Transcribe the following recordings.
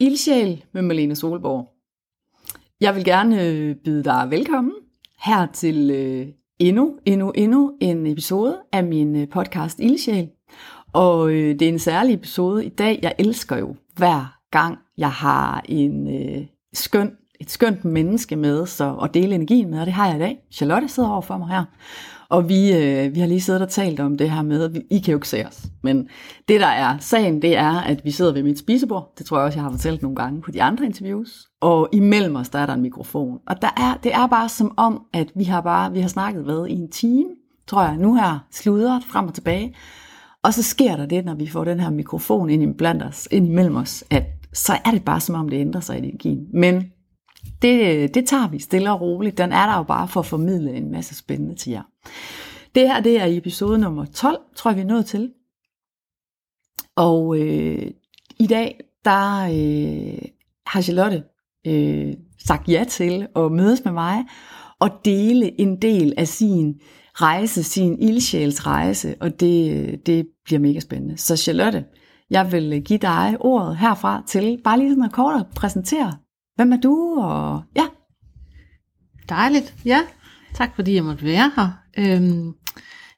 Ildsjæl med Malene Solborg. Jeg vil gerne øh, byde dig velkommen her til øh, endnu, endnu, endnu en episode af min øh, podcast Ildsjæl. Og det er en særlig episode i dag. Jeg elsker jo hver gang, jeg har en øh, skøn, et skønt menneske med så, og dele energien med, og det har jeg i dag. Charlotte sidder over for mig her. Og vi, øh, vi har lige siddet og talt om det her med, at vi, I kan jo ikke se os. Men det der er sagen, det er, at vi sidder ved mit spisebord. Det tror jeg også, jeg har fortalt nogle gange på de andre interviews. Og imellem os, der er der en mikrofon. Og der er, det er bare som om, at vi har bare vi har snakket ved i en time, tror jeg, nu her, sludret frem og tilbage. Og så sker der det, når vi får den her mikrofon ind blandt os, ind imellem os, at så er det bare som om, det ændrer sig i energien. Men det, det tager vi stille og roligt. Den er der jo bare for at formidle en masse spændende til jer. Det her, det er episode nummer 12, tror jeg, vi er nået til. Og øh, i dag, der øh, har Charlotte øh, sagt ja til at mødes med mig og dele en del af sin rejse, sin ildsjæls rejse, og det, det bliver mega spændende. Så Charlotte, jeg vil give dig ordet herfra til bare lige sådan at kort at præsentere, hvem er du, og ja. Dejligt, ja. Tak fordi jeg måtte være her. Øhm,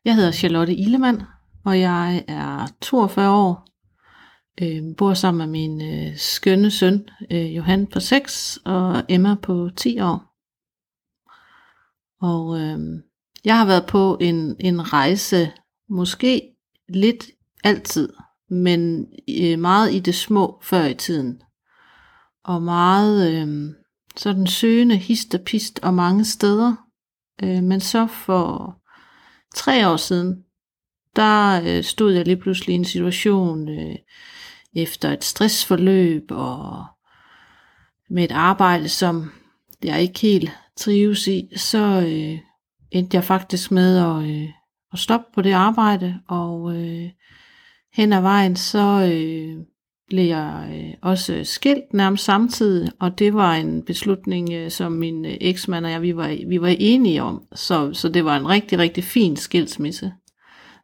jeg hedder Charlotte Illemann, og jeg er 42 år. Øhm, bor sammen med min øh, skønne søn, øh, Johan på 6, og Emma på 10 år. Og øhm, jeg har været på en, en rejse, måske lidt altid, men øh, meget i det små før i tiden. Og meget øh, sådan søgende hist og pist og mange steder. Øh, men så for tre år siden, der øh, stod jeg lige pludselig i en situation øh, efter et stressforløb og med et arbejde, som jeg ikke helt trives i, så øh, endte jeg faktisk med at, øh, at stoppe på det arbejde, og øh, hen ad vejen, så øh, blev jeg øh, også skilt nærmest samtidig, og det var en beslutning, øh, som min øh, eksmand og jeg, vi var, vi var enige om, så, så det var en rigtig, rigtig fin skilsmisse.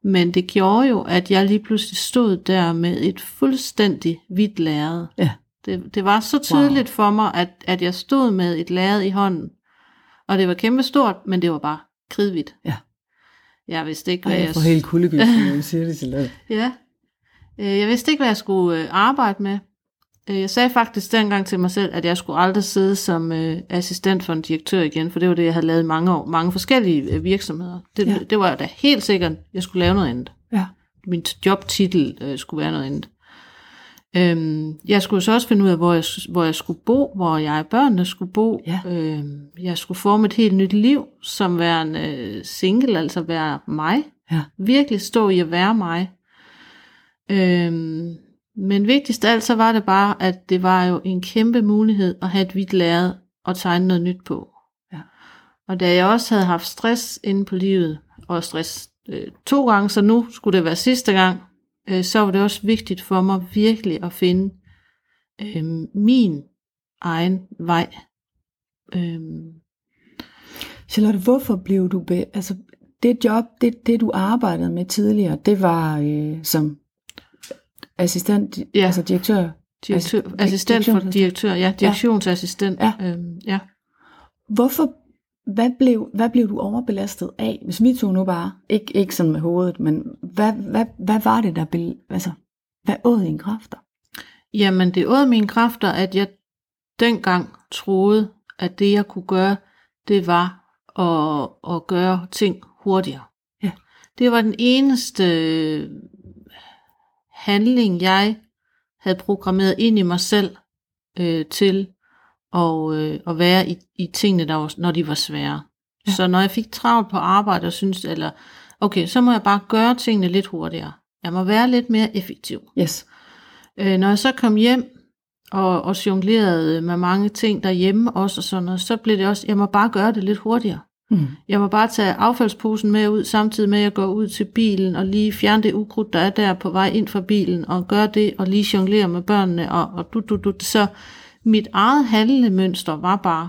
Men det gjorde jo, at jeg lige pludselig stod der med et fuldstændig hvidt lærred. Ja. Det, det var så tydeligt wow. for mig, at, at jeg stod med et lærred i hånden, og det var kæmpe stort, men det var bare kridhvidt. Ja. Jeg vidste ikke, hvad Ej, jeg... jeg får helt kuldegys, når jeg siger det til dig. Ja. Øh, Jeg vidste ikke, hvad jeg skulle øh, arbejde med. Øh, Jeg sagde faktisk dengang til mig selv, at jeg skulle aldrig sidde som assistent for en direktør igen, for det var det, jeg havde lavet i mange år. Mange forskellige virksomheder. Det, Ja. ja. det var da helt sikkert, jeg skulle lave noget andet. Ja. Min jobtitel øh, skulle være noget andet. Øhm, jeg skulle så også finde ud af, hvor jeg, hvor jeg skulle bo, hvor jeg og børnene skulle bo. Ja. Øhm, jeg skulle forme et helt nyt liv, som værende øh, single, altså være mig. Ja. Virkelig stå i at være mig. Øhm, men vigtigst af alt, så var det bare, at det var jo en kæmpe mulighed at have et hvidt lærred og tegne noget nyt på. Ja. Og da jeg også havde haft stress inde på livet, og stress øh, to gange, så nu skulle det være sidste gang, øh, så var det også vigtigt for mig virkelig at finde øh, min egen vej. Øhm, Charlotte, hvorfor blev du... Be- altså, det job, det, det du arbejdede med tidligere, det var øh, som assistent, Ja. altså direktør. direktør, Assi- assistent for direktør, ja, direktionsassistent. Ja. Øhm, ja. Hvorfor, hvad blev, hvad blev du overbelastet af? Hvis vi tog nu bare, ikke, ikke sådan med hovedet, men hvad, hvad, hvad var det, der blev, altså, hvad åd dine kræfter? Jamen, det åd mine kræfter, at jeg dengang troede, at det jeg kunne gøre, det var at, at gøre ting hurtigere. Ja. Det var den eneste handling, jeg havde programmeret ind i mig selv øh, til at, øh, at være i, i tingene, der var, når de var svære. Ja. Så når jeg fik travlt på arbejde og synes, eller okay, så må jeg bare gøre tingene lidt hurtigere. Jeg må være lidt mere effektiv. Yes. Øh, når jeg så kom hjem og, og jonglerede med mange ting derhjemme også og sådan noget, så blev det også, jeg må bare gøre det lidt hurtigere. Mm. Jeg må bare tage affaldsposen med ud, samtidig med at jeg går ud til bilen og lige fjerne det ukrudt, der er der på vej ind fra bilen, og gøre det, og lige jonglere med børnene, og, og du, du, du. Så mit eget handlemønster var bare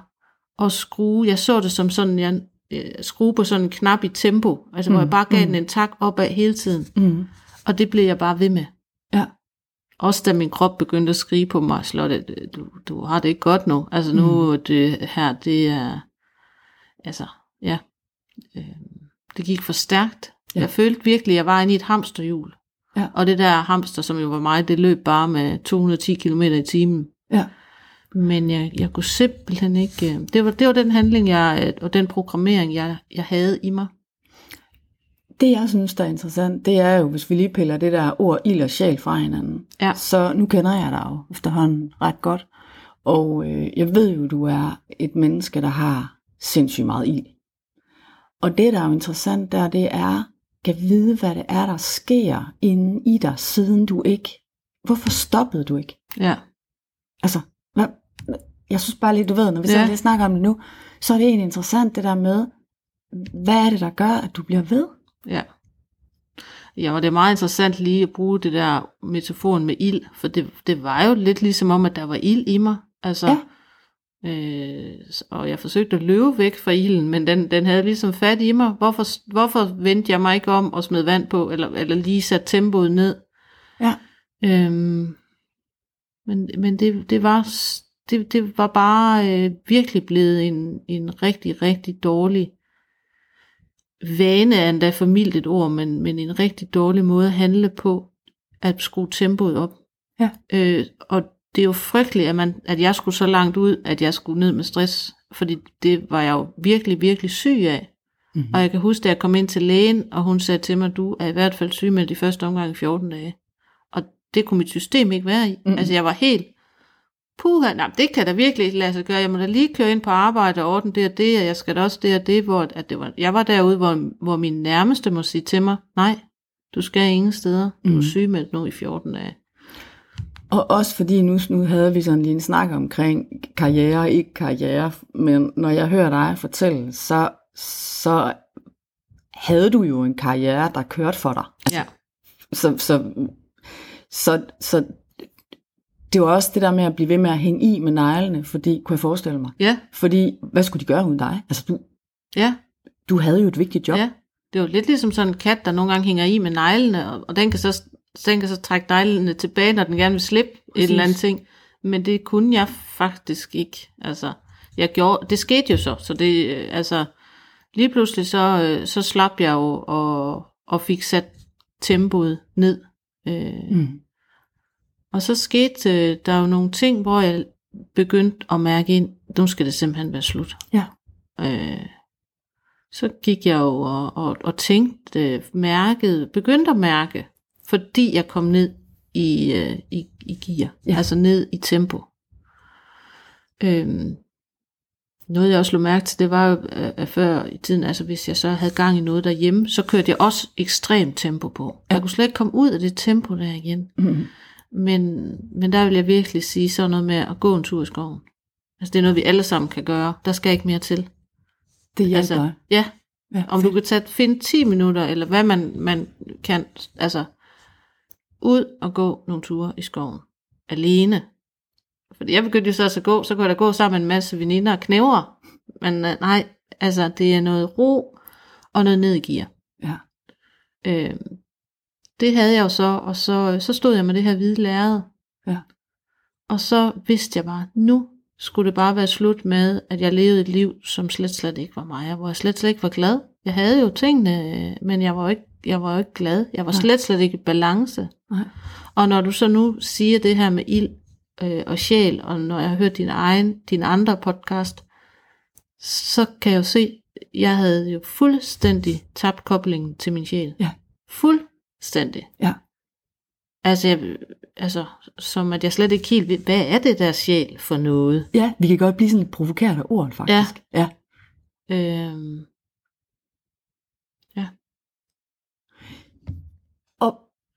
at skrue, jeg så det som sådan, jeg øh, skrue på sådan en knap i tempo, altså mm. hvor jeg bare gav mm. den en tak opad hele tiden, Mm. og det blev jeg bare ved med. Ja. også da min krop begyndte at skrige på mig, Slotte, du, du har det ikke godt nu. Altså nu, mm. det her, det er, altså, ja, øh, det gik for stærkt. Ja. Jeg følte virkelig, at jeg var inde i et hamsterhjul. Ja. Og det der hamster, som jo var mig, det løb bare med 210 km i timen. Ja. Men jeg, jeg kunne simpelthen ikke... øh, Det var, det var den handling, jeg, øh, og den programmering, jeg, jeg havde i mig. Det jeg synes, der er interessant, det er jo, hvis vi lige piller det der ord ild og sjæl fra hinanden. Ja. Så nu kender jeg dig jo efterhånden ret godt. Og øh, jeg ved jo, du er et menneske, der har sindssygt meget ild. Og det, der er jo interessant der, det er, kan vide, hvad det er, der sker inde i dig, siden du ikke... Hvorfor stoppede du ikke? Ja. Altså, hvad, jeg synes bare lige, du ved, når vi Ja. ja. lige snakker om det nu, så er det egentlig interessant det der med, hvad er det, der gør, at du bliver ved? Ja. Ja, og det er meget interessant lige at bruge det der metaforen med ild, for det, det var jo lidt ligesom om, at der var ild i mig. Altså, Ja. Øh, og jeg forsøgte at løbe væk fra ilden, men den, den havde ligesom fat i mig. Hvorfor, hvorfor vendte jeg mig ikke om og smed vand på, eller, eller lige satte tempoet ned? Ja. Øhm, men men det, det, var, det, det var bare øh, virkelig blevet en, en rigtig, rigtig dårlig vane er endda for mildt et ord, men, men en rigtig dårlig måde at handle på, at skrue tempoet op. Ja. Øh, og det er jo frygteligt, at, man, at jeg skulle så langt ud, at jeg skulle ned med stress, fordi det var jeg jo virkelig, virkelig syg af. Mm-hmm. Og jeg kan huske, da jeg kom ind til lægen, og hun sagde til mig, du er i hvert fald syg med de første omgang i 14 dage. Og det kunne mit system ikke være i. Mm. Mm. Altså jeg var helt, puha, nej, det kan da virkelig ikke lade sig gøre. Jeg må da lige køre ind på arbejde og ordne det og det, og jeg skal da også det og det, hvor at det var, jeg var derude, hvor, hvor min nærmeste må sige til mig, nej, du skal ingen steder. Du er Mm. syg med nu i 14 dage. Og også fordi nu, nu havde vi sådan lige en snak omkring karriere og ikke karriere, men når jeg hører dig fortælle, så, så havde du jo en karriere, der kørte for dig. Ja. Så, så, så, så det var også det der med at blive ved med at hænge i med neglene, fordi, kunne jeg forestille mig. Ja, Fordi, hvad skulle de gøre uden dig? Altså, du, ja, du havde jo et vigtigt job. ja. Det var lidt ligesom sådan en kat, der nogle gange hænger i med neglene, og, og den kan så den kan så trække neglene tilbage, når den gerne vil slippe Præcis. Præcis. et eller andet ting. Men det kunne jeg faktisk ikke. Altså, jeg gjorde, det skete jo så, så det, øh, altså, lige pludselig så, øh, så slap jeg jo og, og fik sat tempoet ned. Øh, Mm. og så skete øh, der jo nogle ting, hvor jeg begyndte at mærke ind, nu skal det simpelthen være slut. Ja. Øh, så gik jeg jo og, og, og tænkte, mærkede, begyndte at mærke, fordi jeg kom ned i, øh, i, i gear, Ja. ja. altså ned i tempo. Øhm, noget jeg også lå mærke til, det var jo, øh, før i tiden, altså hvis jeg så havde gang i noget derhjemme, så kørte jeg også ekstremt tempo på. Jeg kunne slet ikke komme ud af det tempo der igen. Mm. Men, men der vil jeg virkelig sige sådan noget med at gå en tur i skoven. Altså det er noget, vi alle sammen kan gøre. Der skal ikke mere til. Det hjælper Altså, ja, Ja, om du kan tage, finde 10 minutter, eller hvad man, man kan, altså ud og gå nogle ture i skoven. Alene. Fordi jeg begyndte jo så også at gå, så kunne jeg da gå sammen med en masse veninder og knævre. Men øh, nej, altså det er noget ro og noget ned i gear. Ja. Øh, det havde jeg jo så, og så, så stod jeg med det her hvide lærred. Ja. Og så vidste jeg bare, nu skulle det bare være slut med, at jeg levede et liv, som slet, slet ikke var mig, og hvor jeg slet, slet ikke var glad. Jeg havde jo tingene, men jeg var jo ikke, jeg var jo ikke glad. Jeg var Nej. slet, slet ikke i balance. Nej. Og når du så nu siger det her med ild øh, og sjæl, og når jeg har hørt din egen, din andre podcast, så kan jeg jo se, jeg havde jo fuldstændig tabt koblingen til min sjæl. Ja. Fuldstændig. Ja. Altså, jeg, altså, som at jeg slet ikke helt ved, hvad er det der sjæl for noget? Ja, vi kan godt blive sådan lidt provokeret af ordet, faktisk. Ja. ja. Øhm,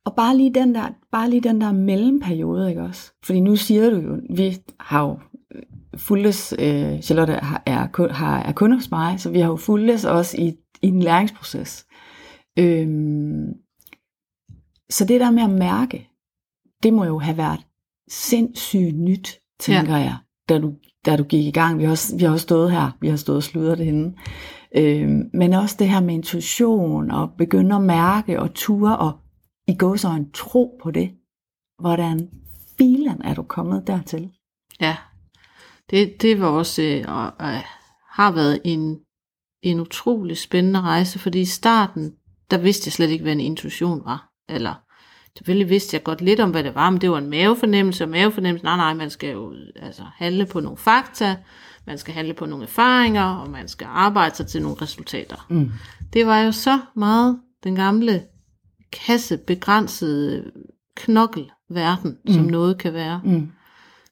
Og, bare lige den der, bare lige den der mellemperiode, ikke også? Fordi nu siger du jo, vi har jo øh, fuldtes, øh, Charlotte har, er, har, er kunde hos mig, så vi har jo fuldtes også i, i en læringsproces. Øhm, så det der med at mærke, det må jo have været sindssygt nyt, tænker ja. jeg, da du, da du gik i gang. Vi har også, vi har også stået her, vi har stået og sludret det henne. Øhm, men også det her med intuition, og begynde at mærke og ture, og i går så en tro på det. hvordan filen er du kommet dertil? Ja, det, det var også, øh, og, og har været en, en utrolig spændende rejse, fordi i starten, der vidste jeg slet ikke, hvad en intuition var. Eller selvfølgelig vidste jeg godt lidt om, hvad det var, men det var en mavefornemmelse, og mavefornemmelse, nej, nej, man skal jo altså, handle på nogle fakta, man skal handle på nogle erfaringer, og man skal arbejde sig til nogle resultater. Mm. Det var jo så meget den gamle kasse begrænsede knokkelverden, mm. som noget kan være. Mm.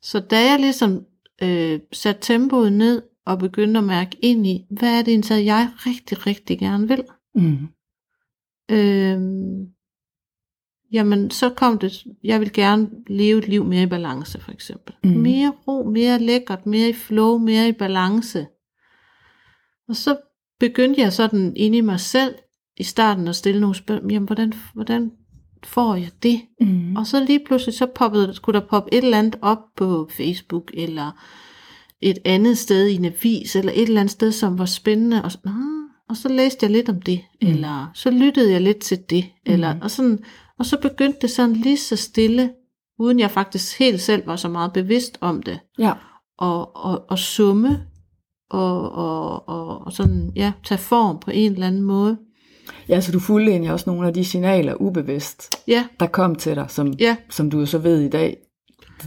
Så da jeg ligesom øh, satte tempoet ned og begyndte at mærke ind i, hvad er det egentlig, jeg rigtig, rigtig gerne vil, Mm. øh, jamen så kom det, jeg vil gerne leve et liv mere i balance for eksempel. Mm. Mere ro, mere lækkert, mere i flow, mere i balance. Og så begyndte jeg sådan inde i mig selv i starten at stille nogle spørgsmål, jamen hvordan, hvordan får jeg det? Mm. Og så lige pludselig, så poppede, skulle der poppe et eller andet op på Facebook, eller et andet sted i en avis, eller et eller andet sted, som var spændende, og så, og så læste jeg lidt om det, mm. eller så lyttede jeg lidt til det, Mm. eller, og, sådan, og så begyndte det sådan lige så stille, uden jeg faktisk helt selv var så meget bevidst om det, Ja. og, og, og summe, og, og, og, og sådan, ja, tage form på en eller anden måde. Ja, så du fulgte egentlig også nogle af de signaler ubevidst, Ja, der kom til dig, som, ja, som du jo så ved i dag,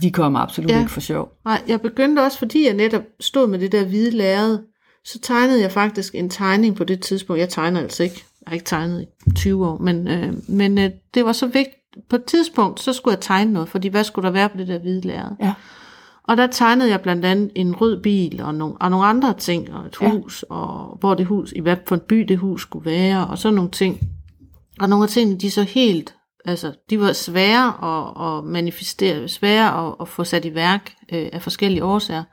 de kommer absolut Ja. ikke for sjov. Nej, jeg begyndte også, fordi jeg netop stod med det der hvide lærred, så tegnede jeg faktisk en tegning på det tidspunkt. Jeg tegner altså ikke. Jeg har ikke tegnet i 20 år, men, øh, men øh, det var så vigtigt. På et tidspunkt, så skulle jeg tegne noget, fordi hvad skulle der være på det der hvide lærred? Ja. Og der tegnede jeg blandt andet en rød bil og nogle, og nogle andre ting, og et Ja. hus, og hvor det hus, i hvad for en by det hus skulle være, og sådan nogle ting. Og nogle af tingene, de så helt, altså, de var svære at, at manifestere, svære at, at få sat i værk øh, af forskellige årsager.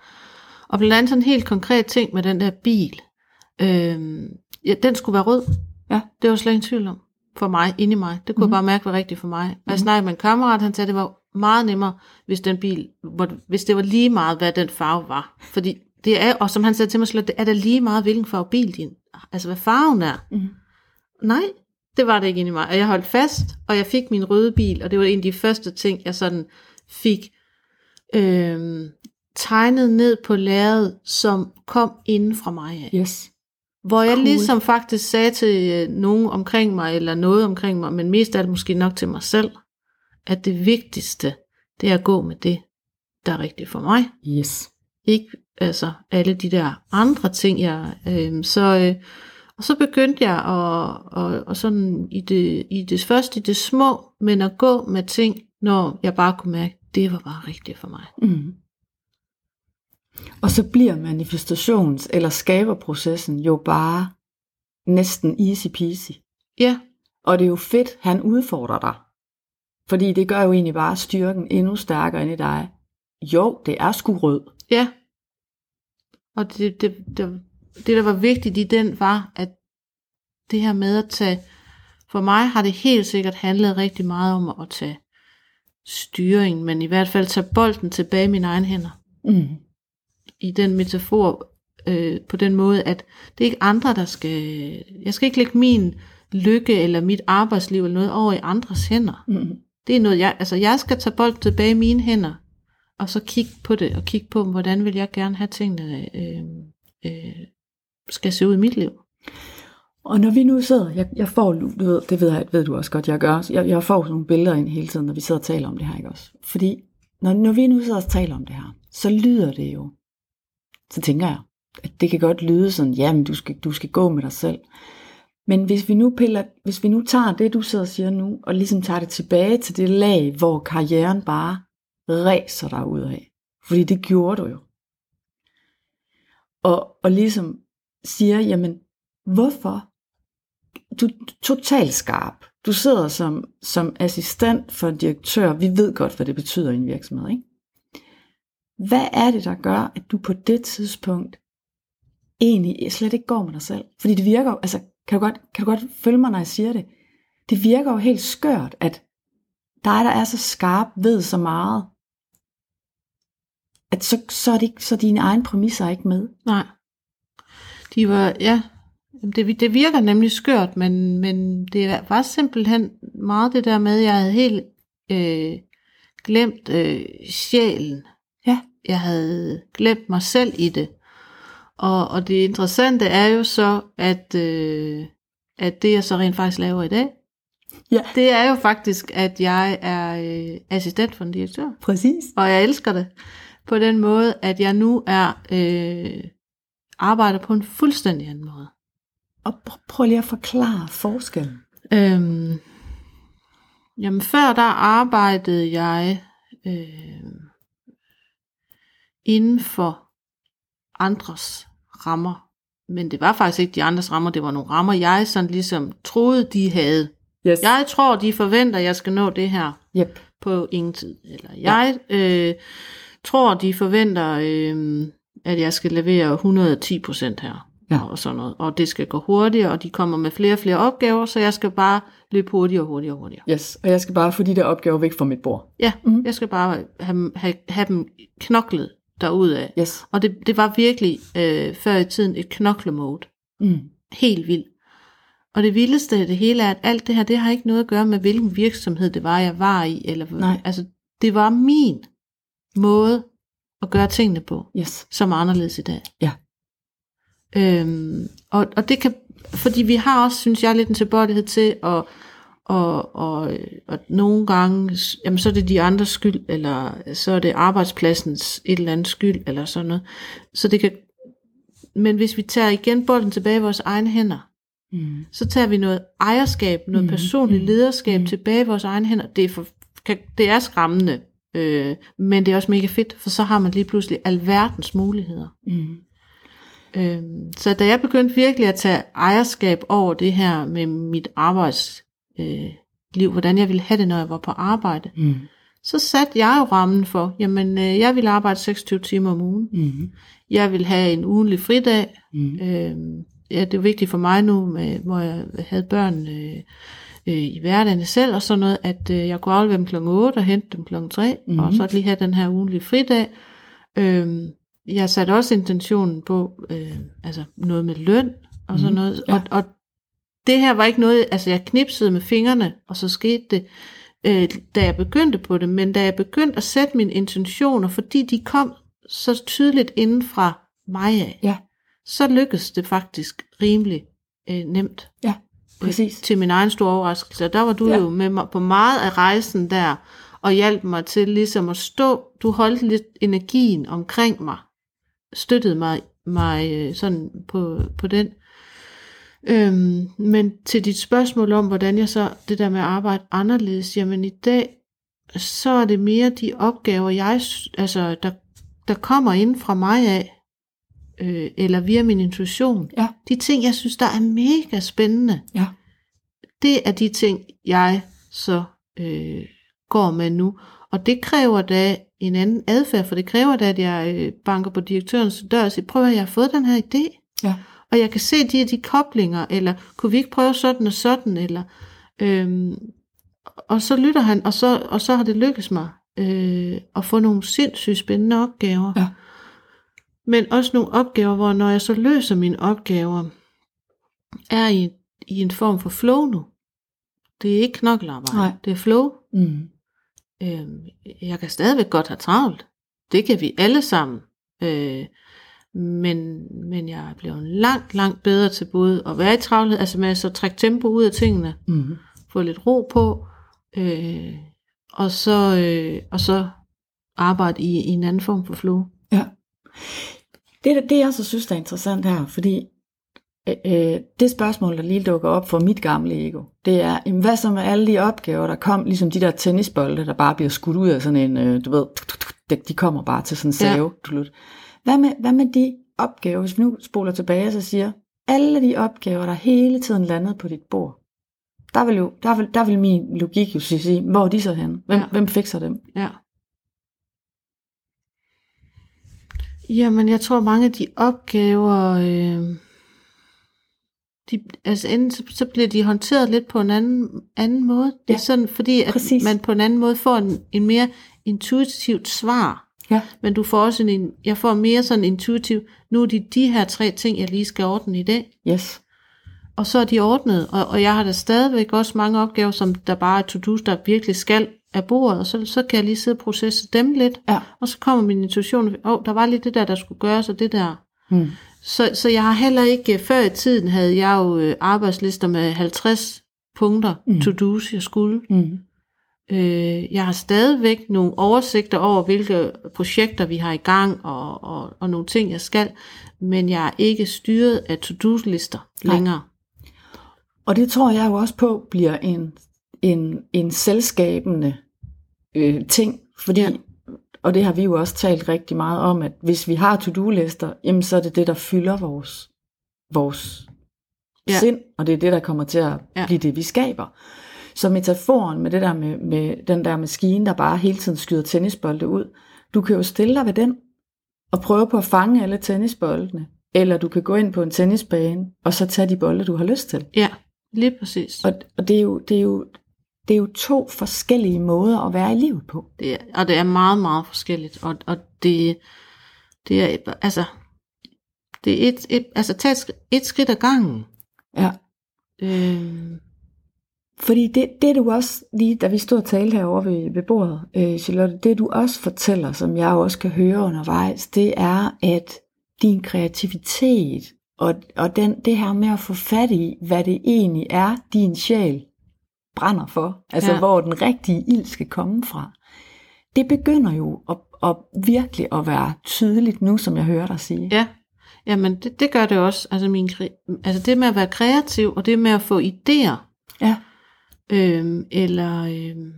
Og blandt andet sådan en helt konkret ting med den der bil. Øh, ja, den skulle være rød. Ja. Det var slet ingen tvivl om for mig, inde i mig. Det kunne mm. jeg bare mærke var rigtigt for mig. Og jeg snakkede med en kammerat, han sagde, det var meget nemmere, hvis den bil, hvis det var lige meget, hvad den farve var. Fordi det er, og som han sagde til mig, det er da lige meget, hvilken farve bil din, altså hvad farven er. Mm. Nej, det var det ikke inde i mig. Og jeg holdt fast, og jeg fik min røde bil, og det var en af de første ting, jeg sådan fik øh, tegnet ned på lærredet, som kom inden fra mig af. Yes. Hvor jeg Cool. ligesom faktisk sagde til nogen omkring mig, eller noget omkring mig, men mest af det måske nok til mig selv, at det vigtigste, det er at gå med det, der er rigtigt for mig. Yes. Ikke altså alle de der andre ting, jeg... Øh, så, øh, og så begyndte jeg at, og, og sådan i det, i det første i det små, men at gå med ting, når jeg bare kunne mærke, det var bare rigtigt for mig. Mm. Og så bliver manifestations- eller skaberprocessen jo bare næsten easy peasy. Ja, Og det er jo fedt, han udfordrer dig. Fordi det gør jo egentlig bare styrken endnu stærkere ind i dig. Jo, det er sgu rød. Ja. Og det, det, det, det, der var vigtigt i den, var, at det her med at tage, for mig har det helt sikkert handlet rigtig meget om at tage styringen, men i hvert fald tage bolden tilbage i mine egne hænder. Mm. I den metafor, øh, på den måde, at det er ikke andre, der skal, jeg skal ikke lægge min lykke eller mit arbejdsliv eller noget over i andres hænder. Mm. Det er noget, jeg, altså jeg skal tage bolden tilbage i mine hænder, og så kigge på det, og kigge på, hvordan vil jeg gerne have tingene øh, øh, skal se ud i mit liv. Og når vi nu sidder, jeg, jeg får, du ved, det ved, jeg, ved du også godt, jeg gør, jeg, jeg får sådan nogle billeder ind hele tiden, når vi sidder og taler om det her, ikke også? Fordi når, når vi nu sidder og taler om det her, så lyder det jo, så tænker jeg, at det kan godt lyde sådan, jamen du skal, du skal gå med dig selv. Men hvis vi nu piller, hvis vi nu tager det, du sidder og siger nu, og ligesom tager det tilbage til det lag, hvor karrieren bare ræser dig ud af. Fordi det gjorde du jo. Og, og ligesom siger, jamen, hvorfor? Du er totalt skarp. Du sidder som, som assistent for en direktør. Vi ved godt, hvad det betyder i en virksomhed, ikke? Hvad er det, der gør, at du på det tidspunkt egentlig slet ikke går med dig selv? Fordi det virker jo, altså, kan du, godt, kan du godt følge mig, når jeg siger det? Det virker jo helt skørt, at dig, der er så skarp, ved så meget, at så, så, er det ikke, så er dine egne præmisser er ikke med. Nej. De var, ja, det, det virker nemlig skørt, men, men det var simpelthen meget det der med, at jeg havde helt øh, glemt øh, sjælen. Ja. Jeg havde glemt mig selv i det. Og, og det interessante er jo så, at, øh, at det jeg så rent faktisk laver i dag, Ja. det er jo faktisk, at jeg er øh, assistent for en direktør. Præcis. Og jeg elsker det på den måde, at jeg nu er øh, arbejder på en fuldstændig anden måde. Og pr- prøv lige at forklare forskellen. Øhm, jamen før der arbejdede jeg øh, inden for andres rammer. Men det var faktisk ikke de andres rammer, det var nogle rammer, jeg sådan ligesom troede, de havde. Yes. Jeg tror, de forventer, at jeg skal nå det her Yep. på ingen tid. Eller jeg øh, tror, de forventer, øh, at jeg skal levere 110 procent her. Ja. Og sådan noget. Og det skal gå hurtigere, og de kommer med flere og flere opgaver, så jeg skal bare løbe hurtigere og hurtigere og hurtigere. Yes. Og jeg skal bare få de der opgaver væk fra mit bord. Ja, Mhm. mm. jeg skal bare have, have, have dem knoklet derudad. Yes. Og det, det var virkelig øh, før i tiden et knoklemode. Mm. Helt vildt. Og det vildeste af det hele er, at alt det her, det har ikke noget at gøre med, hvilken virksomhed det var, jeg var i. Eller, Nej. Altså, det var min måde at gøre tingene på, Yes. som er anderledes i dag. Ja. Øhm, og, og det kan, fordi vi har også, synes jeg, lidt en tilbøjelighed til at, og, og, og nogle gange, jamen så er det de andres skyld, eller så er det arbejdspladsens et eller andet skyld, eller sådan noget. Så det kan, men hvis vi tager igen bolden tilbage i vores egne hænder, Mm. så tager vi noget ejerskab, noget Mhm. personligt Mhm. lederskab Mhm. tilbage i vores egne hænder. Det er, for, kan, det er skræmmende, øh, men det er også mega fedt, for så har man lige pludselig alverdens muligheder. Mm. Øh, så da jeg begyndte virkelig at tage ejerskab over det her med mit arbejdsliv, øh, liv, hvordan jeg ville have det, når jeg var på arbejde, Mm. så satte jeg jo rammen for, jamen øh, jeg vil arbejde 26 timer om ugen. Mm. Jeg vil have en ugenlig fridag. Mm. Øh, ja, det er vigtigt for mig nu, med, hvor jeg havde børn øh, øh, i hverdagen selv og sådan noget, at øh, jeg kunne aflevere dem kl. 8 og hente dem kl. 3, Mhm. mm. og så lige have den her ugenlige fridag. Øh, jeg satte også intentionen på øh, altså noget med løn og sådan Mhm. noget. Ja. Og, og det her var ikke noget, altså jeg knipsede med fingrene, og så skete det, øh, da jeg begyndte på det. Men da jeg begyndte at sætte mine intentioner, fordi de kom så tydeligt inden fra mig af, Ja. så lykkedes det faktisk rimelig øh, nemt. Ja, præcis. Til min egen store overraskelse. Og der var du Ja. ja. jo med mig på meget af rejsen der, og hjalp mig til ligesom at stå, du holdt lidt energien omkring mig, støttede mig, mig øh, sådan på, på den. Øhm, men til dit spørgsmål om, hvordan jeg så, det der med at arbejde anderledes, jamen i dag, så er det mere de opgaver, jeg, altså, der, der kommer ind fra mig af, øh, eller via min intuition. Ja. De ting, jeg synes, der er mega spændende, Ja. det er de ting, jeg så øh, går med nu. Og det kræver da en anden adfærd, for det kræver da, at jeg øh, banker på direktørens dør og siger, prøv at jeg har fået den her idé. Ja. Og jeg kan se de her de koblinger, eller kunne vi ikke prøve sådan og sådan, eller øhm, og så lytter han, og så, og så har det lykkes mig øh, at få nogle sindssygt spændende opgaver. Ja. Men også nogle opgaver, hvor når jeg så løser mine opgaver, er i, i en form for flow nu. Det er ikke knokkelarbejde, Nej. det er flow. Mm. Øhm, jeg kan stadigvæk godt have travlt. Det kan vi alle sammen. Øh, men, men jeg er blevet langt, langt bedre til både at være i travlhed, altså med at så trække tempo ud af tingene, Mm. få lidt ro på, øh, og, så, øh, og så arbejde i, i en anden form for flow. Ja. Det, det jeg så synes, der er interessant her, fordi øh, øh, det spørgsmål, der lige dukker op for mit gamle ego, det er, jamen, hvad så med alle de opgaver, der kom, ligesom de der tennisbolde, der bare bliver skudt ud af sådan en, øh, du ved, de- kommer bare til sådan en save. Ja. Hvad, med, hvad med de opgaver, hvis vi nu spoler tilbage og så siger, alle de opgaver, der hele tiden landede på dit bord, der vil, jo, der vil, der vil min logik jo sige, hvor er de så henne? Hvem, Ja. ja. hvem fikser dem? Ja. Jamen, jeg tror mange af de opgaver, øh, de, altså enten så, så bliver de håndteret lidt på en anden, anden måde. Det er Ja, sådan, fordi at præcis. man på en anden måde får en, en mere intuitivt svar. Ja. Men du får også en, jeg får mere sådan intuitiv, nu er det de her tre ting, jeg lige skal ordne i dag. Yes. Og så er de ordnet, og, og jeg har da stadigvæk også mange opgaver, som der bare er to-dos, der virkelig skal af bordet, og så, så kan jeg lige sidde og processe dem lidt, Ja. og så kommer min intuition, åh, oh, der var lige det der, der skulle gøres, og det der. Mm. Så, så jeg har heller ikke, før i tiden havde jeg jo øh, arbejdslister med 50 punkter, mm. to-dos, jeg skulle. Mm. Øh, jeg har stadigvæk nogle oversigter over, hvilke projekter vi har i gang, og, og, og nogle ting, jeg skal, men jeg er ikke styret af to-do-lister længere. Og det tror jeg jo også på bliver en, en, en selskabende øh, ting, fordi, ja. Og det har vi jo også talt rigtig meget om, at hvis vi har to-do-lister, jamen så er det det, der fylder vores, vores ja. Sind, og det er det, der kommer til at. Ja. blive det, vi skaber. Så metaforen med det der med, med den der maskine, der bare hele tiden skyder tennisbolde ud, du kan jo stille dig ved den, og prøve på at fange alle tennisboldene, eller du kan gå ind på en tennisbane, og så tage de bolde, du har lyst til. Ja, lige præcis. Og, og det, er jo, det, er jo, det er jo to forskellige måder at være i livet på. Det er, og det er meget, meget forskelligt. Og, og det, det er, altså, det er et, et, altså tag et, et skridt ad gangen. Ja. Øhm, Fordi det, det du også, lige da vi stod og talte herovre ved, ved bordet, øh, Charlotte, det du også fortæller, som jeg også kan høre undervejs, det er, at din kreativitet og, og den, det her med at få fat i, hvad det egentlig er, din sjæl brænder for, altså ja. Hvor den rigtige ild skal komme fra, det begynder jo at, at virkelig at være tydeligt nu, som jeg hører dig sige. ja, jamen det, det gør det også. Altså, min, altså det med at være kreativ, og det med at få idéer, Ja. Øhm, eller øhm,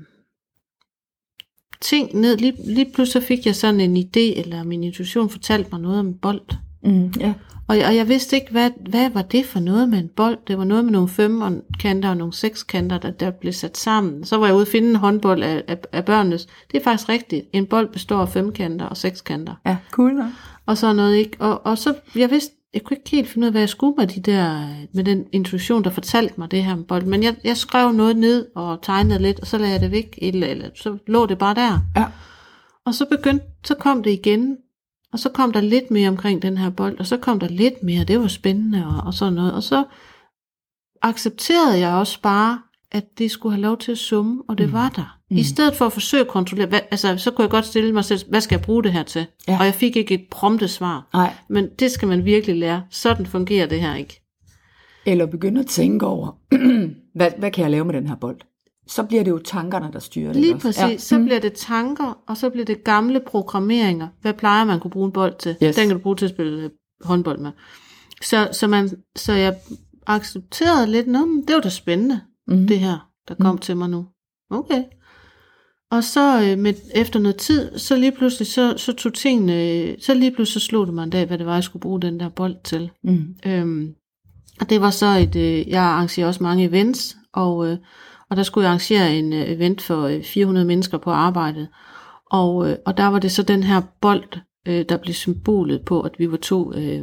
ting ned. Lige, lige pludselig fik jeg sådan en idé, eller min intuition fortalte mig noget om en bold. Mm, ja. Og, og jeg vidste ikke, hvad, hvad var det for noget med en bold? Det var noget med nogle femkanter og nogle sekskanter, der, der blev sat sammen. Så var jeg ude at finde en håndbold af, af, af børnenes. Det er faktisk rigtigt. En bold består af femkanter og sekskanter. Ja, cool nok. Og så noget ikke. Og, og så, jeg vidste, jeg kunne ikke helt finde ud af, hvad jeg skulle med, de der, med den intuition, der fortalte mig det her med bold. Men jeg, jeg skrev noget ned og tegnede lidt, og så lagde jeg det væk. Eller, eller så lå det bare der. Ja. Og så begyndte, så kom det igen, og så kom der lidt mere omkring den her bold, og så kom der lidt mere, det var spændende og, og sådan noget. Og så accepterede jeg også bare, at det skulle have lov til at summe, og det mm. var der. Mm. Mm. I stedet for at forsøge at kontrollere, hvad, altså så kunne jeg godt stille mig selv, hvad skal jeg bruge det her til? Ja. Og jeg fik ikke et prompte svar. Nej, Men det skal man virkelig lære. Sådan fungerer det her ikke. eller begynde at tænke over, hvad, hvad kan jeg lave med den her bold? Så bliver det jo tankerne, der styrer det. Lige også? præcis. Ja. Så bliver det tanker, og så bliver det gamle programmeringer. Hvad plejer man kunne bruge en bold til? Yes. Den kan du bruge til at spille øh, håndbold med. Så, så, man, så jeg accepterede lidt, Nå, det var da spændende, mm. det her, der kom Mm. til mig nu. Okay. Og så øh, med, efter noget tid, så lige pludselig, så, så tog tingene, så lige pludselig så slog det mig en dag, hvad det var, jeg skulle bruge den der bold til. Mm. Øhm, og det var så et, øh, jeg arrangerer også mange events, og, øh, og der skulle jeg arrangere en øh, event for øh, 400 mennesker på arbejdet. Og, øh, og der var det så den her bold, øh, der blev symbolet på, at vi var to øh,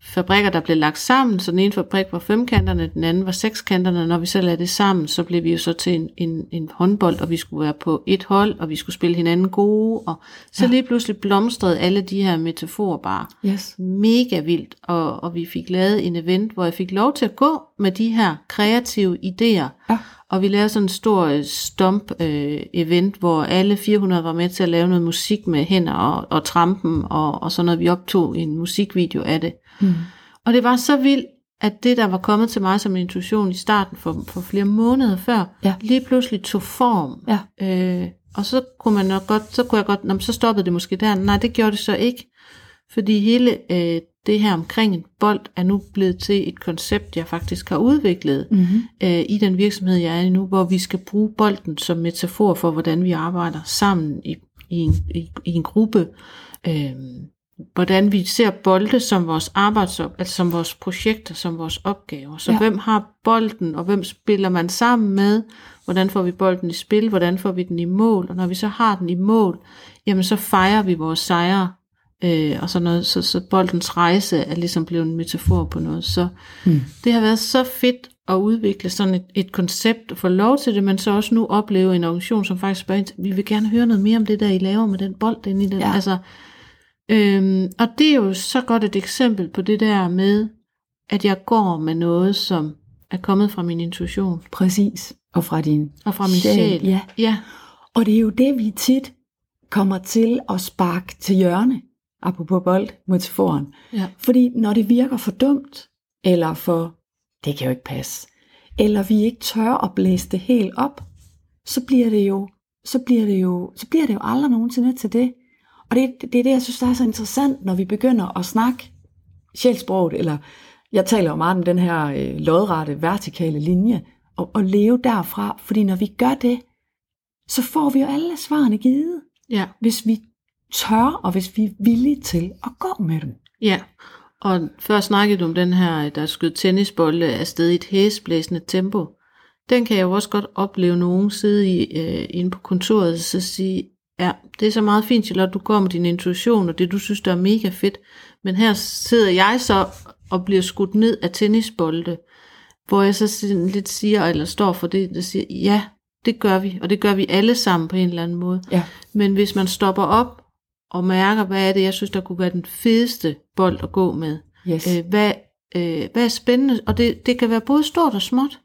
fabrikker, der blev lagt sammen. Så den ene fabrik var femkanterne, den anden var sekskanterne. Når vi så lagde det sammen, så blev vi jo så til en, en, en håndbold, og vi skulle være på et hold, og vi skulle spille hinanden gode. Og så Ja. lige pludselig blomstrede alle de her metaforer bare Yes. mega vildt, og, og vi fik lavet en event, hvor jeg fik lov til at gå med de her kreative idéer. Ja. Og vi lavede sådan en stor øh, stomp øh, event, hvor alle 400 var med til at lave noget musik med hænder og, og trampen, og, og sådan noget. Vi optog en musikvideo af det. Mm. Og det var så vildt, at det, der var kommet til mig som en intuition i starten for, for flere måneder før, Ja. lige pludselig tog form. Ja. Øh, og så kunne man nok godt, så kunne jeg godt, nå, men så stoppede det måske der. Nej, det gjorde det så ikke. Fordi hele øh, det her omkring en bold er nu blevet til et koncept, jeg faktisk har udviklet Mm-hmm. øh, i den virksomhed, jeg er i nu, hvor vi skal bruge bolden som metafor for, hvordan vi arbejder sammen i, i, en, i, i en gruppe. Øh, hvordan vi ser bolde som vores arbejdsop, altså som vores projekter, som vores opgaver. Så ja. hvem har bolden, og hvem spiller man sammen med? Hvordan får vi bolden i spil? Hvordan får vi den i mål? Og når vi så har den i mål, jamen så fejrer vi vores sejre. Øh, og sådan noget, så, så boldens rejse er ligesom blevet en metafor på noget. Så Mm. det har været så fedt at udvikle sådan et, et koncept og få lov til det, men så også nu opleve en organisation, som faktisk spørger, vi vil gerne høre noget mere om det der, I laver med den bold inde i den. Ja. Altså, øhm, og det er jo så godt et eksempel på det der med, at jeg går med noget, som er kommet fra min intuition. Præcis. og fra din Og fra min sjæl. Ja. Ja, Og det er jo det, vi tit kommer til at sparke til hjørne, apropos bold, metaforen. ja, Fordi når det virker for dumt, eller for, det kan jo ikke passe, eller vi ikke tør at blæse det helt op, så bliver det jo, så bliver det jo, så bliver det jo aldrig nogensinde til det. Og det, det er det, jeg synes, der er så interessant, når vi begynder at snakke sjælsproget, eller jeg taler jo meget om den her øh, lodrette, vertikale linje, og, og leve derfra, fordi når vi gør det, så får vi jo alle svarene givet, ja, hvis vi tør, og hvis vi er villige til at gå med dem. ja. Og før snakkede du om den her, der skød tennisbolde afsted i et hæsblæsende tempo. Den kan jeg jo også godt opleve nogen sidde i, øh, inde på kontoret og så sige, ja, det er så meget fint, Charlotte, du går med din intuition, og det du synes, der er mega fedt. Men her sidder jeg så og bliver skudt ned af tennisbolde, hvor jeg så lidt siger, eller står for det, der siger, ja, det gør vi, og det gør vi alle sammen på en eller anden måde. Ja. Men hvis man stopper op og mærker, hvad er det, jeg synes, der kunne være den fedeste bold at gå med, Yes. øh, hvad, øh, hvad er spændende, og det, det kan være både stort og småt.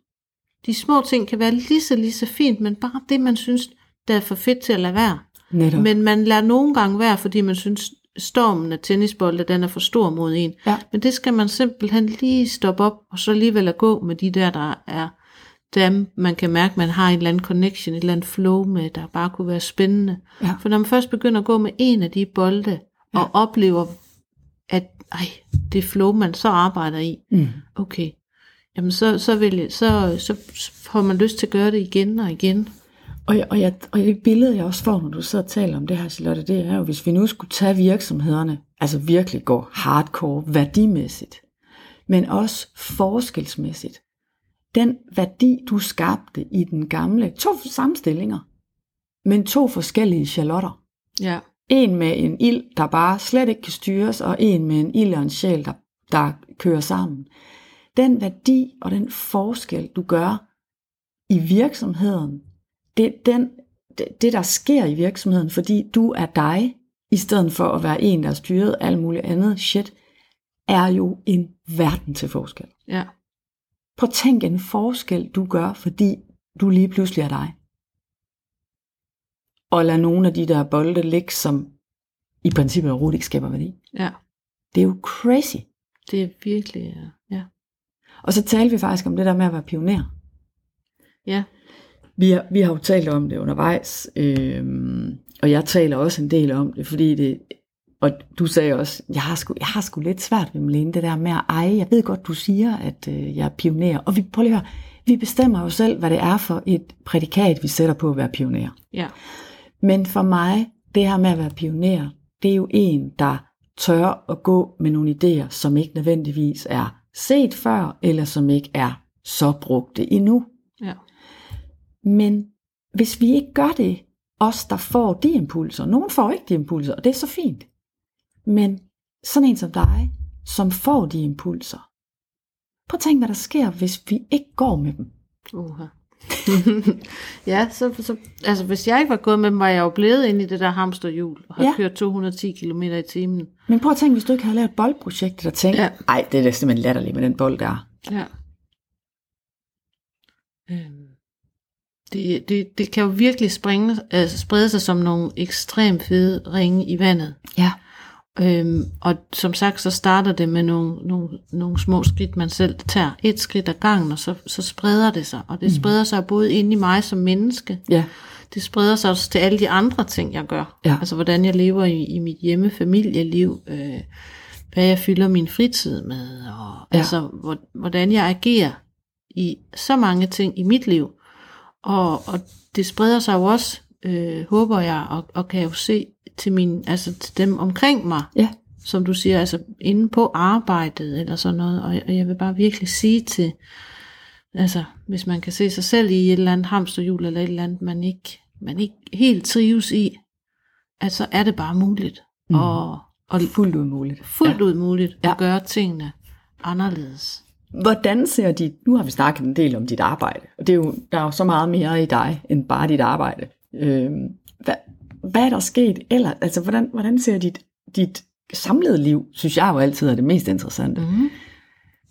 De små ting kan være lige så, lige så fint, men bare det, man synes, der er for fedt til at lade være. Netop. Men man lader nogle gange være, fordi man synes, stormen af tennisbolde, den er for stor mod en. Ja. Men det skal man simpelthen lige stoppe op, og så alligevel at gå med de der, der er dem, man kan mærke, man har en eller anden connection, et eller andet flow med, der bare kunne være spændende. Ja. For når man først begynder at gå med en af de bolde, og oplever, at ej, det flow, man så arbejder i, Mm. okay, jamen så, så, vil jeg, så, så får man lyst til at gøre det igen og igen. Og, jeg, og, jeg, og det billede, jeg også får, når du sidder og taler om det her, Charlotte, det er jo, hvis vi nu skulle tage virksomhederne, altså virkelig gå hardcore værdimæssigt, men også forskelsmæssigt. Den værdi, du skabte i den gamle, to sammenstillinger, men to forskellige Charlotter. Ja, En med en ild, der bare slet ikke kan styres, og en med en ild og en sjæl, der, der kører sammen. Den værdi og den forskel, du gør i virksomheden, det, den, det, det der sker i virksomheden, fordi du er dig, i stedet for at være en, der er styret alt muligt andet shit, er jo en verden til forskel. ja, Prøv at tænk en forskel, du gør, fordi du lige pludselig er dig. Og lad nogle af de der bolde ligge, som i princippet overhovedet ikke skaber værdi. ja. Det er jo crazy. Det er virkelig, øh, ja. Og så talte vi faktisk om det der med at være pioner. Ja, Vi har, vi har jo talt om det undervejs, øhm, og jeg taler også en del om det, fordi det, og du sagde også, jeg har sgu, jeg har sgu lidt svært ved Malene, det der med at eje. Jeg ved godt, du siger, at øh, jeg er pioner. Og vi, prøv lige at høre, vi bestemmer jo selv, hvad det er for et prædikat, vi sætter på at være pioner. ja, Men for mig, det her med at være pioner, det er jo en, der tør at gå med nogle idéer, som ikke nødvendigvis er set før, eller som ikke er så brugte endnu. ja, Men hvis vi ikke gør det, os der får de impulser, nogen får ikke de impulser, og det er så fint. Men sådan en som dig, som får de impulser, prøv at tænke, hvad der sker, hvis vi ikke går med dem. uha. ja, så, så, altså hvis jeg ikke var gået med dem, var jeg jo blevet inde i det der hamsterhjul, og har Ja. ja. kørt 210 km i timen. Men prøv at tænke, hvis du ikke havde lavet et boldprojekt, der tænkte, Ja. ej, det er da simpelthen latterligt med den bold der. Ja. Øhm, det, det, det kan jo virkelig springe, altså sprede sig som nogle ekstremt fede ringe i vandet. Ja. Øhm, og som sagt, så starter det med nogle, nogle, nogle små skridt, man selv tager. Et skridt ad gangen, og så, så spreder det sig. Og det spreder sig både ind i mig som menneske. Ja. Det spreder sig også til alle de andre ting, jeg gør. Ja. Altså, hvordan jeg lever i, i mit hjemme-familieliv. Øh, hvad jeg fylder min fritid med. Og, Ja. ja. Altså, hvor, hvordan jeg agerer i så mange ting i mit liv. Og, og det spreder sig jo også, øh, håber jeg, og, og kan jo se til, min, altså til dem omkring mig, Ja. som du siger, altså inde på arbejdet eller sådan noget. Og, og jeg vil bare virkelig sige til, altså hvis man kan se sig selv i et eller andet hamsterhjul eller et eller andet, man ikke, man ikke helt trives i, at så er det bare muligt. Mm. Og, og Fuldt ud muligt. fuldt ja. ud muligt Ja. at gøre tingene anderledes. Hvordan ser dit, nu har vi snakket en del om dit arbejde, og det er jo, der er jo så meget mere i dig, end bare dit arbejde. Øhm, hvad, hvad er der sket ellers? Altså, hvordan, hvordan ser dit, dit samlede liv, synes jeg jo altid er det mest interessante. Mm.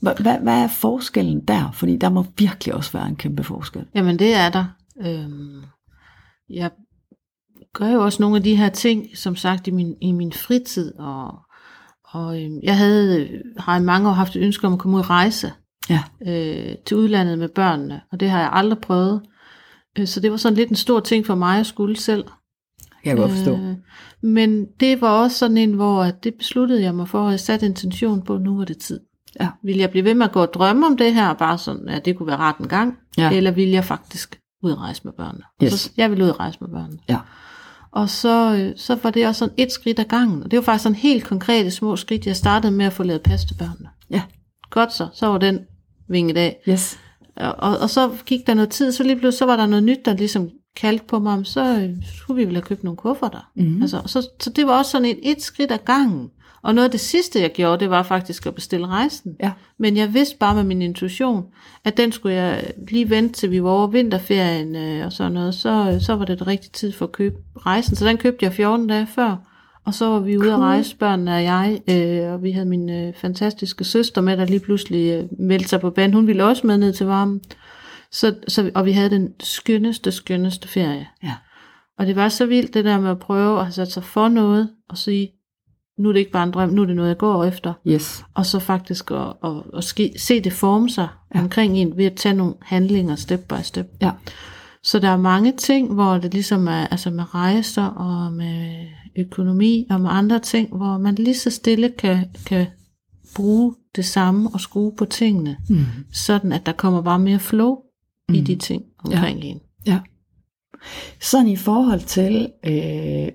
Hvad, hvad, er forskellen der? Fordi der må virkelig også være en kæmpe forskel. Jamen det er der. Øhm, jeg gør jo også nogle af de her ting, som sagt, i min, i min fritid. Og, og øhm, jeg havde, har i mange år haft et ønske om at komme ud og rejse Ja. øh, til udlandet med børnene. Og det har jeg aldrig prøvet. Øh, så det var sådan lidt en stor ting for mig at skulle selv. Kan jeg godt forstå. Øh, men det var også sådan en, hvor det besluttede jeg mig for, at jeg satte intention på, at nu var det tid. Ja. Vil jeg blive ved med at gå og drømme om det her, bare sådan, at det kunne være ret en gang, Ja. eller vil jeg faktisk ud og rejse med børnene? Yes. Så jeg vil ud og rejse med børnene. Ja. Og så, øh, så var det også sådan et skridt ad gangen. Og det var faktisk sådan helt konkrete små skridt. Jeg startede med at få lavet pas til børnene. Ja. Godt så, så var den vinget af. Yes. Og, og, og så gik der noget tid, så lige pludselig så var der noget nyt, der ligesom kaldte på mig, om så øh, skulle vi vel have købt nogle kufferter. Mhm. Altså, så, så det var også sådan et, et skridt ad gangen. Og noget af det sidste, jeg gjorde, det var faktisk at bestille rejsen. Ja. Men jeg vidste bare med min intuition, at den skulle jeg lige vente til vi var over vinterferien øh, og sådan noget. Så, så var det det rigtige tid for at købe rejsen. Så den købte jeg 14 dage før. Og så var vi ude at Cool. rejse, børnene og jeg, øh, og vi havde min øh, fantastiske søster med, der lige pludselig øh, meldte sig på banen. Hun ville også med ned til varmen. Så, så, og vi havde den skønneste, skønneste ferie. Ja. Og det var så vildt, det der med at prøve at have sat sig for noget, og sige, nu er det ikke bare en drøm, nu er det noget, jeg går efter. Yes. Og så faktisk at, at, at ske, se det forme sig Ja. ja. omkring en, ved at tage nogle handlinger step by step. Ja. Så der er mange ting, hvor det ligesom er altså med rejser og med økonomi og med andre ting, hvor man lige så stille kan, kan bruge det samme og skrue på tingene, Mm. sådan at der kommer bare mere flow mm. i de ting omkring en. Ja. Sådan i forhold til øh,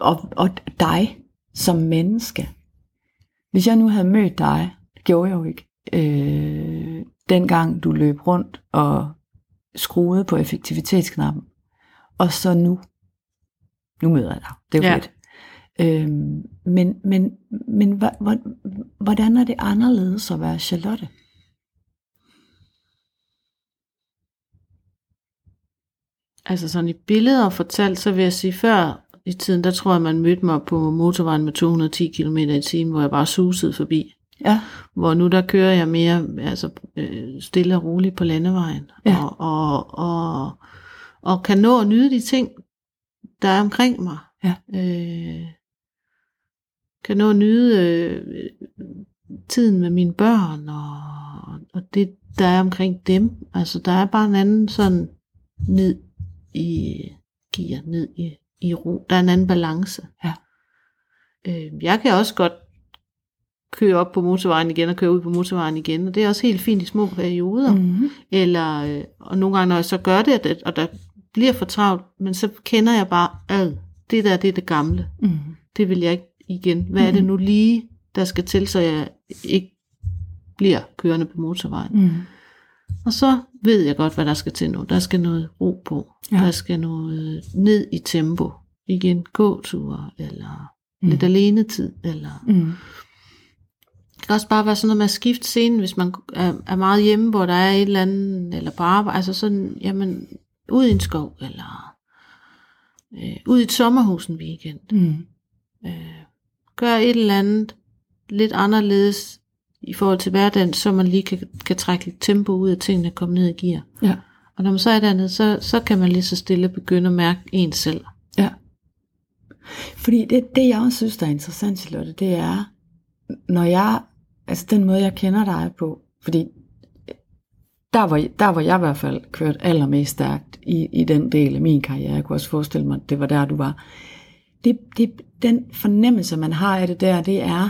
og, og dig som menneske. Hvis jeg nu havde mødt dig, det gjorde jeg jo ikke, øh, dengang du løb rundt og skruede på effektivitetsknappen, og så nu, nu møder jeg dig. Det er jo Ja. ja. fedt. Øhm, men men, men hvordan er det anderledes at være Charlotte? Altså sådan i billeder fortalt, så vil jeg sige, før i tiden, der tror jeg, man mødte mig på motorvejen med 210 km i timen, hvor jeg bare susede forbi. Ja, Hvor nu der kører jeg mere altså, øh, stille og roligt på landevejen. Ja. Og, og, og, og kan nå at nyde de ting, der er omkring mig. Ja. Øh, kan nå at nyde øh, tiden med mine børn, og, og det, der er omkring dem. Altså, der er bare en anden sådan ned i gear, ned i, i ro. Der er en anden balance. Ja. Øh, jeg kan også godt køre op på motorvejen igen og køre ud på motorvejen igen, og det er også helt fint i små perioder. Mm. mm-hmm. Eller, øh, og nogle gange, når jeg så gør det, og der bliver for travlt, men så kender jeg bare, ad, det der, det er det gamle. Mm. Det vil jeg ikke igen. Hvad er det nu lige, der skal til, så jeg ikke bliver kørende på motorvejen? Mm. Og så ved jeg godt, hvad der skal til nu. Der skal noget ro på. Ja. Der skal noget ned i tempo. Igen gåture, eller Mm. lidt alenetid, eller Mm. det kan også bare være sådan noget med at skifte scenen, hvis man er, er meget hjemme, hvor der er et eller andet, eller på arbejde, altså sådan, jamen, ud i en skov, eller øh, ud i et sommerhus en weekend. Mm. Øh, gør et eller andet lidt anderledes i forhold til hverdagen, så man lige kan, kan trække lidt tempo ud af tingene og komme ned i gear. Ja. Og når man så er dernede, så, så kan man lige så stille begynde at mærke en selv. Ja. Fordi det, det jeg også synes, der er interessant, Charlotte, det er, når jeg, altså den måde, jeg kender dig på, fordi der var, der var jeg i hvert fald kørt allermest stærkt i, i den del af min karriere. Jeg kunne også forestille mig, at det var der, du var. Det, det, den fornemmelse, man har af det der, det er,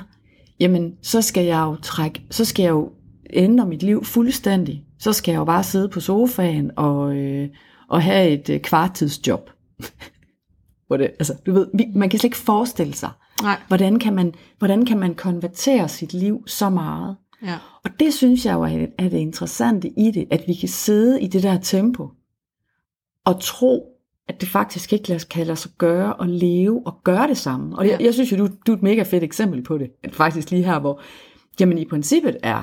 jamen, så skal jeg jo trække, så skal jeg jo ændre mit liv fuldstændig. Så skal jeg jo bare sidde på sofaen og, øh, og have et øh, kvartidsjob. Hvor det, altså, du ved, vi, man kan slet ikke forestille sig, Nej. hvordan kan, man, hvordan kan man konvertere sit liv så meget. Ja. Og det synes jeg jo er, er det interessante i det, at vi kan sidde i det der tempo og tro, at det faktisk ikke lader, kan lade sig gøre og leve og gøre det samme. Og jeg, Ja. jeg synes jo, du, du er et mega fedt eksempel på det. At faktisk lige her, hvor jamen i princippet er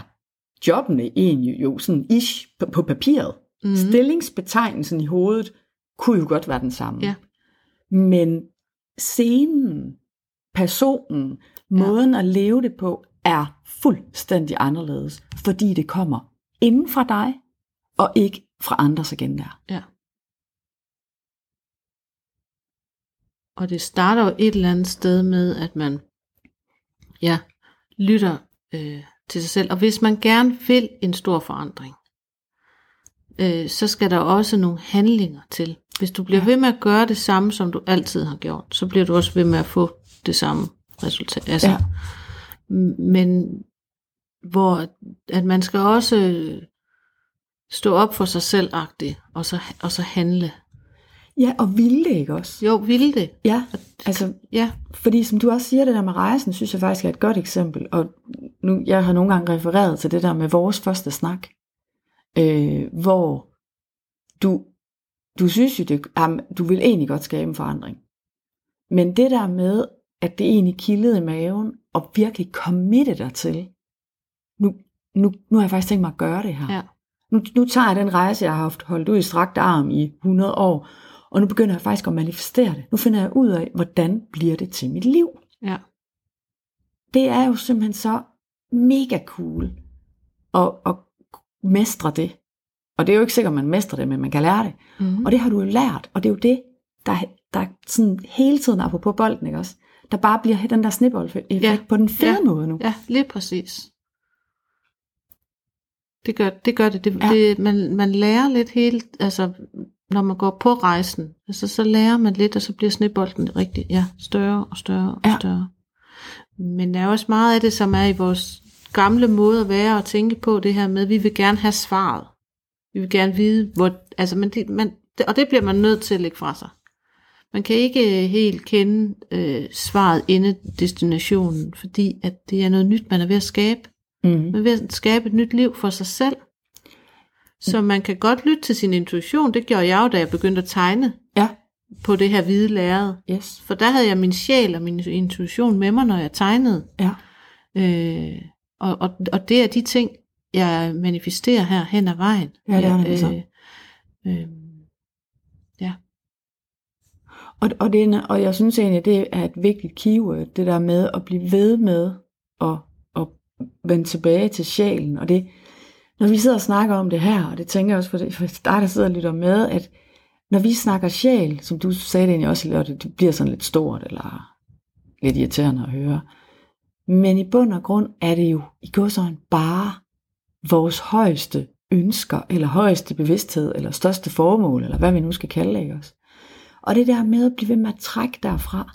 jobbene egentlig jo sådan ish på, på papiret. Mm. Stillingsbetegnelsen i hovedet kunne jo godt være den samme. Ja. Men scenen, personen, måden at leve det på, er fuldstændig anderledes, fordi det kommer inden fra dig, og ikke fra andres agendaer. Ja. Og det starter jo et eller andet sted med, at man ja, lytter øh, til sig selv. Og hvis man gerne vil en stor forandring, øh, så skal der også nogle handlinger til. Hvis du bliver ja. ved med at gøre det samme, som du altid har gjort, så bliver du også ved med at få det samme resultat. Altså, ja. Men hvor at man skal også stå op for sig selv og så, og så handle. Ja, og ville det ikke også? Jo, ville det. Ja, altså, ja. fordi som du også siger, det der med rejsen, synes jeg faktisk er et godt eksempel. Og nu, jeg har nogle gange refereret til det der med vores første snak, øh, hvor du, du synes jo, det, du vil egentlig godt skabe en forandring. Men det der med, at det egentlig kildede i maven, og virkelig committe dig til, nu, nu, nu har jeg faktisk tænkt mig at gøre det her. Ja. Nu, nu tager jeg den rejse, jeg har haft holdt ud i strakt arm i 100 år, og nu begynder jeg faktisk at manifestere det. Nu finder jeg ud af, hvordan bliver det til mit liv. Ja. Det er jo simpelthen så mega cool at, at mestre det. Og det er jo ikke sikkert, at man mestrer det, men man kan lære det. Mm. Og det har du jo lært, og det er jo det, der, der sådan hele tiden er på bolden, ikke også? Der bare bliver den der snibbold-effekt ja. på den fede ja. måde nu. Ja, lige præcis. Det gør det. Gør det. det, ja. det man, man lærer lidt helt, altså når man går på rejsen, altså, så lærer man lidt, og så bliver snebolden rigtig ja, større og større og ja. større. Men der er også meget af det, som er i vores gamle måde at være og tænke på det her med, at vi vil gerne have svaret. Vi vil gerne vide, hvor, altså, men det, man, og det bliver man nødt til at lægge fra sig. Man kan ikke helt kende øh, svaret inde destinationen, fordi at det er noget nyt, man er ved at skabe. Mm. Man er ved at skabe et nyt liv for sig selv. Så man kan godt lytte til sin intuition. Det gjorde jeg jo, da jeg begyndte at tegne Ja. på det her hvide lærred. Yes. For der havde jeg min sjæl og min intuition med mig, når jeg tegnede. Ja. Øh, og, og, og det er de ting, jeg manifesterer her hen ad vejen. Ja, det er jeg, så. øh, ja. Og, og, det er, og jeg synes egentlig, det er et vigtigt keyword, det der med at blive ved med at, at vende tilbage til sjælen. Og det, når vi sidder og snakker om det her, og det tænker jeg også for, det, for dig, der sidder og lytter med, at når vi snakker sjæl, som du sagde det egentlig også, og det bliver sådan lidt stort, eller lidt irriterende at høre, men i bund og grund er det jo i sådan bare vores højeste ønsker, eller højeste bevidsthed, eller største formål, eller hvad vi nu skal kalde det, også? Og det der med at blive ved med at trække derfra,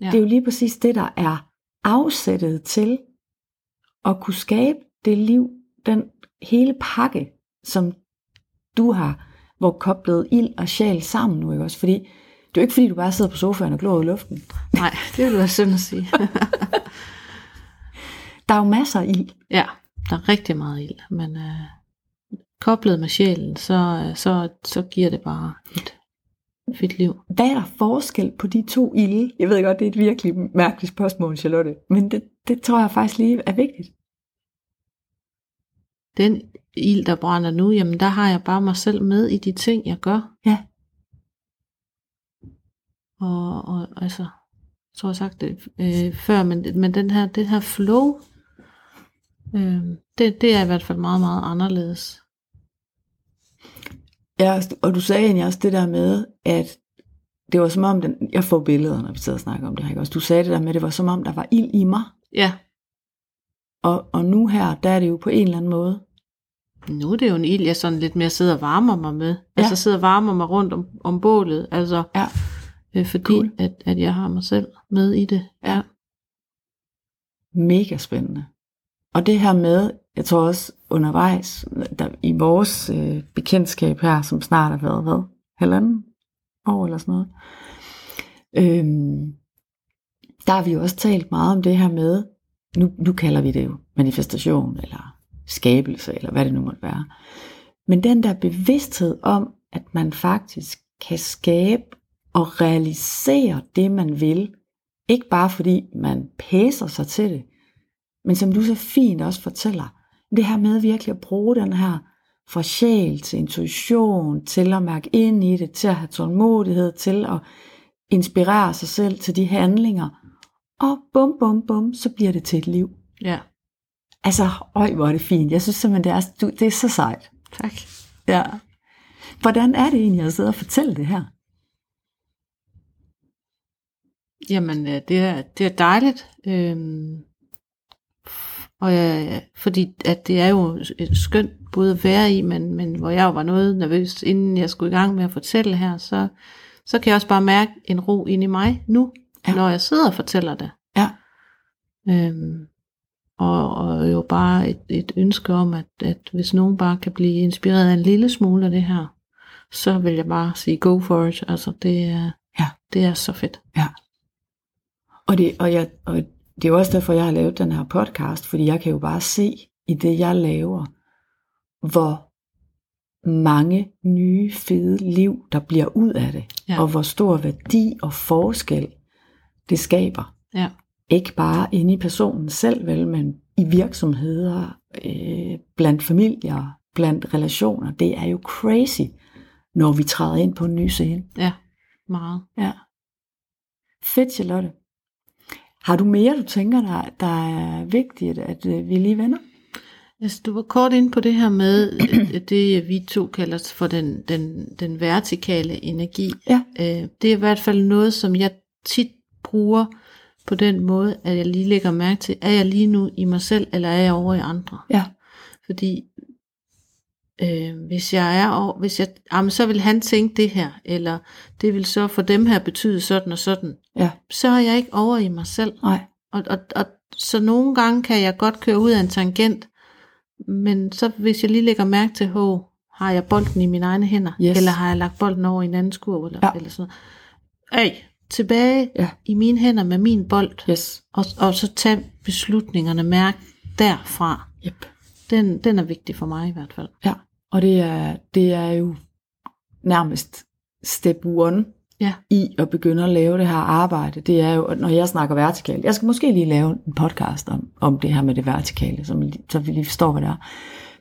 Ja. det er jo lige præcis det, der er afsættet til at kunne skabe det liv, den hele pakke, som du har, hvor koblet ild og sjæl sammen nu, ikke også? Fordi det er jo ikke fordi, du bare sidder på sofaen og glor i luften. Nej, det vil være synd at sige. Der er jo masser af ild. ja, der er rigtig meget ild, men øh, koblet med sjælen, så, øh, så, så giver det bare et fedt liv. Hvad er der forskel på de to ilde? Jeg ved godt, det er et virkelig mærkeligt spørgsmål, Charlotte. Men det, det tror jeg faktisk lige er vigtigt. Den ild, der brænder nu, jamen der har jeg bare mig selv med i de ting, jeg gør. Ja. Og, og altså, jeg tror jeg sagt det øh, før, men, men den her, det her flow, øh, det, det er i hvert fald meget, meget anderledes. Ja, og du sagde egentlig også det der med, at det var som om, den, jeg får billeder, når vi sidder og snakker om det her, ikke også? Du sagde det der med, at det var som om, der var ild i mig. Ja, Og, og nu her, der er det jo på en eller anden måde. Nu er det jo en ild, jeg sådan lidt mere sidder og varmer mig med. Ja. Altså sidder og varmer mig rundt om, om bålet, altså Ja. øh, fordi Cool. at, at jeg har mig selv med i det. Ja. Mega spændende. Og det her med, jeg tror også undervejs, der, i vores øh, bekendtskab her, som snart har været, hvad? Halvanden år eller sådan noget. Øhm, der har vi jo også talt meget om det her med, nu, nu kalder vi det jo manifestation, eller skabelse, eller hvad det nu måtte være. Men den der bevidsthed om, at man faktisk kan skabe og realisere det, man vil, ikke bare fordi man pæser sig til det, men som du så fint også fortæller, det her med virkelig at bruge den her fra sjæl til intuition, til at mærke ind i det, til at have tålmodighed, til at inspirere sig selv til de handlinger. Og bum, bum, bum, så bliver det til et liv. ja. Altså, øj, hvor er det fint. Jeg synes simpelthen, det er, du, det er så sejt. Tak. Ja. Hvordan er det egentlig at sidde og fortælle det her? Jamen, øh, det er, det er dejligt. Øhm, og jeg, fordi at det er jo et skønt både at være i, men, men hvor jeg jo var noget nervøs, inden jeg skulle i gang med at fortælle her, så, så kan jeg også bare mærke en ro ind i mig nu, ja. når jeg sidder og fortæller det. Ja. Øhm, og, og jo bare et, et ønske om, at, at hvis nogen bare kan blive inspireret af en lille smule af det her, så vil jeg bare sige go for it. Altså det er, Ja. det er så fedt. Og det, og, jeg, og det er jo også derfor, jeg har lavet den her podcast, fordi jeg kan jo bare se i det, jeg laver, hvor mange nye, fede liv, der bliver ud af det, Ja. og hvor stor værdi og forskel det skaber. Ja. Ikke bare inde i personen selv, vel, men i virksomheder, øh, blandt familier, blandt relationer. Det er jo crazy, når vi træder ind på en ny scene. Ja, meget. Ja. Fedt, Charlotte. Har du mere, du tænker, der, der er vigtigt, at øh, vi lige vender? Altså, du var kort ind på det her med øh, det, vi to kalder for den, den, den vertikale energi. Ja. Øh, Det er i hvert fald noget, som jeg tit bruger på den måde, at jeg lige lægger mærke til, er jeg lige nu i mig selv, eller er jeg over i andre? Ja. Fordi øh, hvis jeg er over, hvis jeg, jamen, så vil han tænke det her, eller det vil så for dem her betyde sådan og sådan, Ja. så er jeg ikke over i mig selv. Nej. Og, og, og så nogle gange kan jeg godt køre ud af en tangent, men så hvis jeg lige lægger mærke til, hov, har jeg bolden i mine egne hænder, Yes. eller har jeg lagt bolden over i en anden skurv, eller, Ja. eller sådan noget. Øj, tilbage Ja. i mine hænder med min bold, Yes. og, og så tage beslutningerne, mærke derfra. Yep. Den, den er vigtig for mig i hvert fald. Ja. Og det er, det er jo nærmest step one Ja. i at begynde at lave det her arbejde. Det er jo, når jeg snakker vertikalt. Jeg skal måske lige lave en podcast om, om det her med det vertikale, så, vi- så vi lige forstår, hvad det er.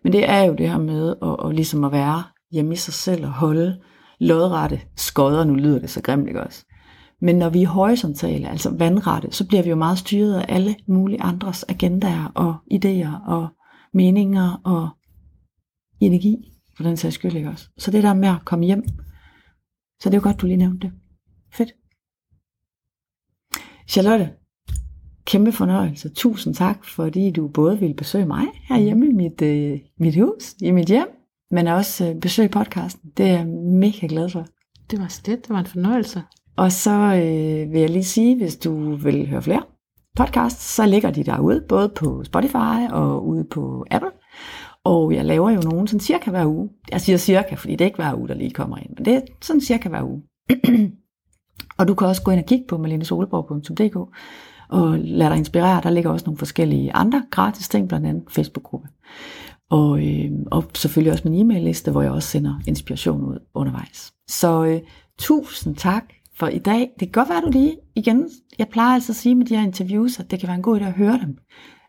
Men det er jo det her med at, at ligesom at være hjemme i sig selv og holde lodrette skodder. Nu lyder det så grimt, ikke også? Men når vi er horisontale, altså vandrette, så bliver vi jo meget styret af alle mulige andres agendaer og idéer og meninger og energi, for den sags skyld, ikke også? Så det der med at komme hjem, så det er jo godt, du lige nævnte det. Fedt. Charlotte, kæmpe fornøjelse. Tusind tak, fordi du både ville besøge mig herhjemme i mit, øh, mit hus, i mit hjem, men også øh, besøge podcasten. Det er jeg mega glad for. Det var slet, det var en fornøjelse. Og så øh, vil jeg lige sige, hvis du vil høre flere podcasts, så ligger de derude, både på Spotify og ude på Apple. Og jeg laver jo nogen sådan cirka hver uge. Jeg siger cirka, fordi det er ikke hver uge, der lige kommer ind, men det er sådan cirka hver uge. og du kan også gå ind og kigge på malinesolborg.dk og lade dig inspirere. Der ligger også nogle forskellige andre gratis ting, blandt andet Facebook-gruppe. Og, øh, og selvfølgelig også min e-mail-liste, hvor jeg også sender inspiration ud undervejs. Så øh, tusind tak for i dag. Det kan godt være, du lige igen, jeg plejer altså at sige med de her interviews, at det kan være en god idé at høre dem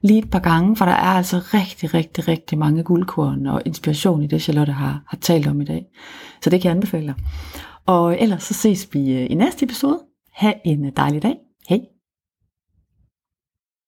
lige et par gange, for der er altså rigtig, rigtig, rigtig mange guldkorn og inspiration i det, Charlotte har, har talt om i dag. Så det kan jeg anbefale dig. Og ellers så ses vi øh, i næste episode. Ha' en dejlig dag.